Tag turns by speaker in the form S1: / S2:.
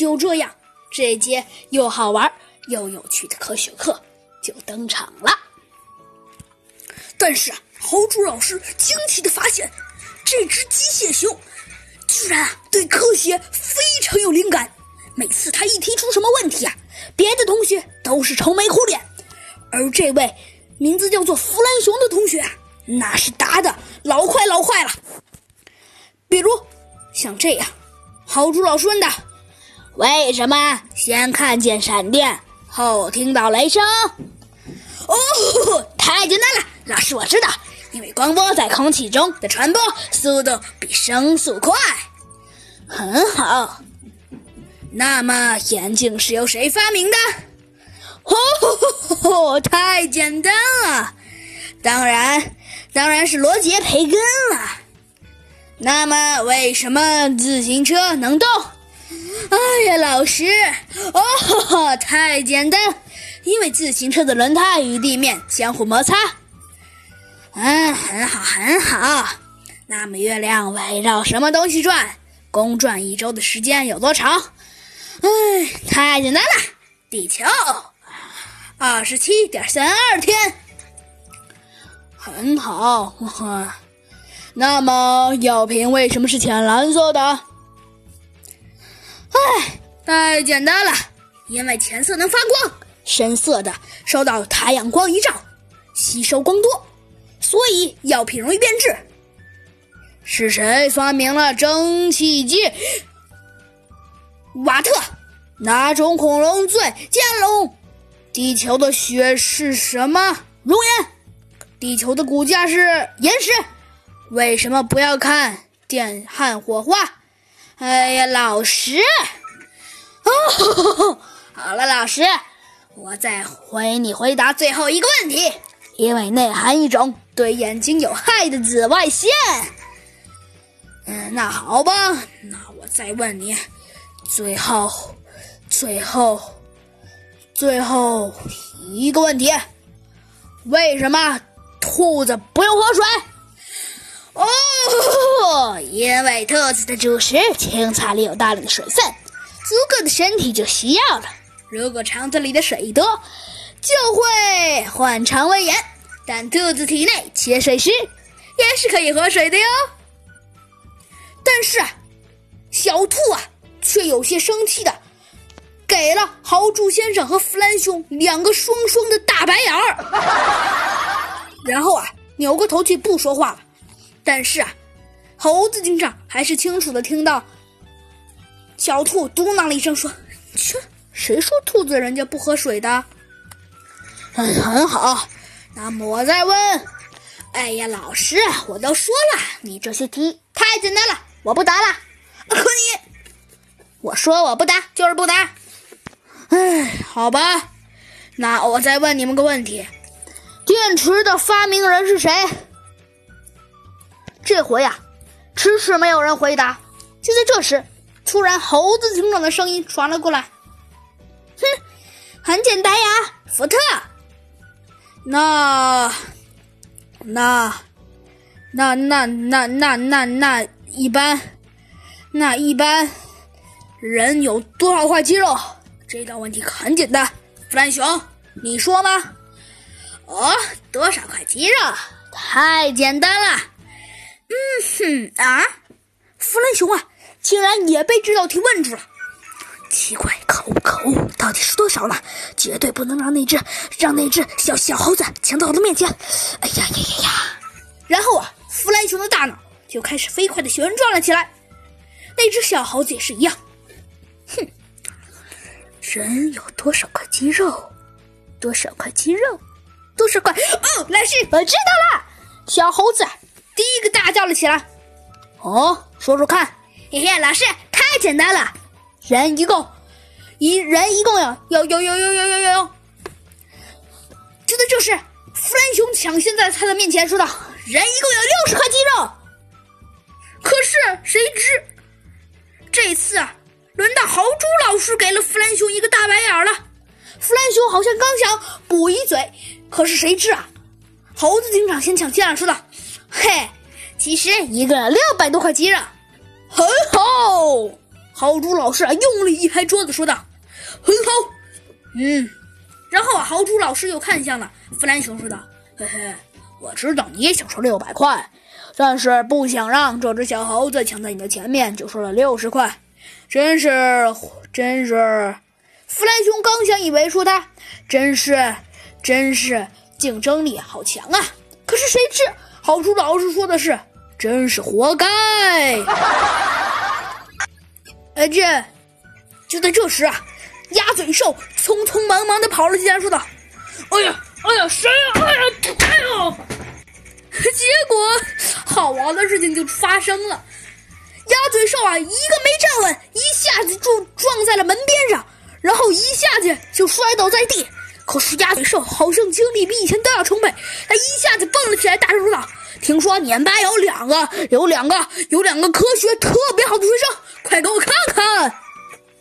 S1: 就这样，这节又好玩又有趣的科学课就登场了。但是啊，豪猪老师惊奇的发现，这只机械熊居然啊对科学非常有灵感。每次他一提出什么问题啊，别的同学都是愁眉苦脸，而这位名字叫做弗兰熊的同学啊，那是答的老快老快了。比如像这样，豪猪老师问的：“为什么先看见闪电，后听到雷声？”哦，太简单了，老师我知道，因为光波在空气中的传播速度比声速快。很好。那么眼镜是由谁发明的？哦，太简单了，当然，当然是罗杰·培根了。那么为什么自行车能动？哎呀，老师，哦，太简单，因为自行车的轮胎与地面相互摩擦。嗯，很好，很好。那么月亮围绕什么东西转？公转一周的时间有多长？哎，太简单了，地球二十七点三二天，很好。那么药瓶为什么是浅蓝色的？哎，太简单了，因为浅色能发光，深色的受到太阳光一照，吸收光多，所以药品容易变质。是谁发明了蒸汽机？瓦特，哪种恐龙最坚龙？地球的雪是什么熔岩？地球的骨架是岩石。为什么不要看电焊火花？哎呀，老师！哦，好了，老师，我再回你回答最后一个问题，因为内含一种对眼睛有害的紫外线。嗯，那好吧，那我再问你。最后，最后，最后一个问题：为什么兔子不用喝水？因为兔子的主食青菜里有大量的水分，足够的身体就需要了。如果肠子里的水多，就会患肠胃炎。但兔子体内缺水时，也是可以喝水的哟。但是，小兔啊。却有些生气的，给了豪猪先生和弗兰熊两个双双的大白眼儿，然后啊，扭过头去不说话了。但是啊，猴子警长还是清楚的听到小兔嘟囔了一声，说：“切，谁说兔子人家不喝水的？”嗯，很好。那么我再问，哎呀，老师，我都说了，你这些题太简单了，我不答了。可你。我说我不答，就是不答。哎，好吧，那我再问你们个问题：电池的发明人是谁？这回呀，迟迟没有人回答。就在这时，突然猴子警长的声音传了过来：“哼，很简单呀，福特。那、那、那、那、那、那、那、那一般，那一般。”人有多少块肌肉？这道问题很简单，弗兰熊，你说吗？哦，多少块肌肉？太简单了。哼啊，弗兰熊啊，竟然也被这道题问住了。奇怪，可恶可恶，到底是多少呢？绝对不能让那只让那只小小猴子抢到我的面前。哎呀呀呀呀！然后啊，弗兰熊的大脑就开始飞快的旋转了起来。那只小猴子也是一样。哼，人有多少块肌肉？多少块肌肉？多少块？哦，老师，我知道了。小猴子第一个大叫了起来。哦，说说看。嘿嘿，老师，太简单了。人一共一人一共有有有有有有有有有。就在这时，弗兰熊抢先在他的面前说道：“人一共有六十块肌肉。”可是谁知这次啊。轮到豪猪老师给了弗兰熊一个大白眼了，弗兰熊好像刚想补一嘴，可是谁知啊，猴子警长先抢先了，说道：“嘿，其实一个人六百多块鸡肉，很好。”豪猪老师啊，用力一拍桌子，说道：“很好，嗯。”然后啊，豪猪老师又看向了弗兰熊，说道：“嘿嘿，我知道你也想说六百块，但是不想让这只小猴子抢在你的前面，就说了六十块。真是，真是。”弗兰熊刚想以为说他真是，真是竞争力好强啊，可是谁知豪猪老师说的是真是活该。哎，这就在这时啊。鸭嘴兽匆匆忙忙的跑了进来，说道：“哎呀，哎呀，谁呀？哎呀，哎呀！” 结果，好玩的事情就发生了。鸭嘴兽啊，一个没站稳，一下子就撞在了门边上，然后一下子就摔倒在地。可是鸭嘴兽好像精力比以前都要充沛，他一下子蹦了起来，大声说道：“听说你们班有两个，有两个，有两个科学特别好的学生，快给我看看！”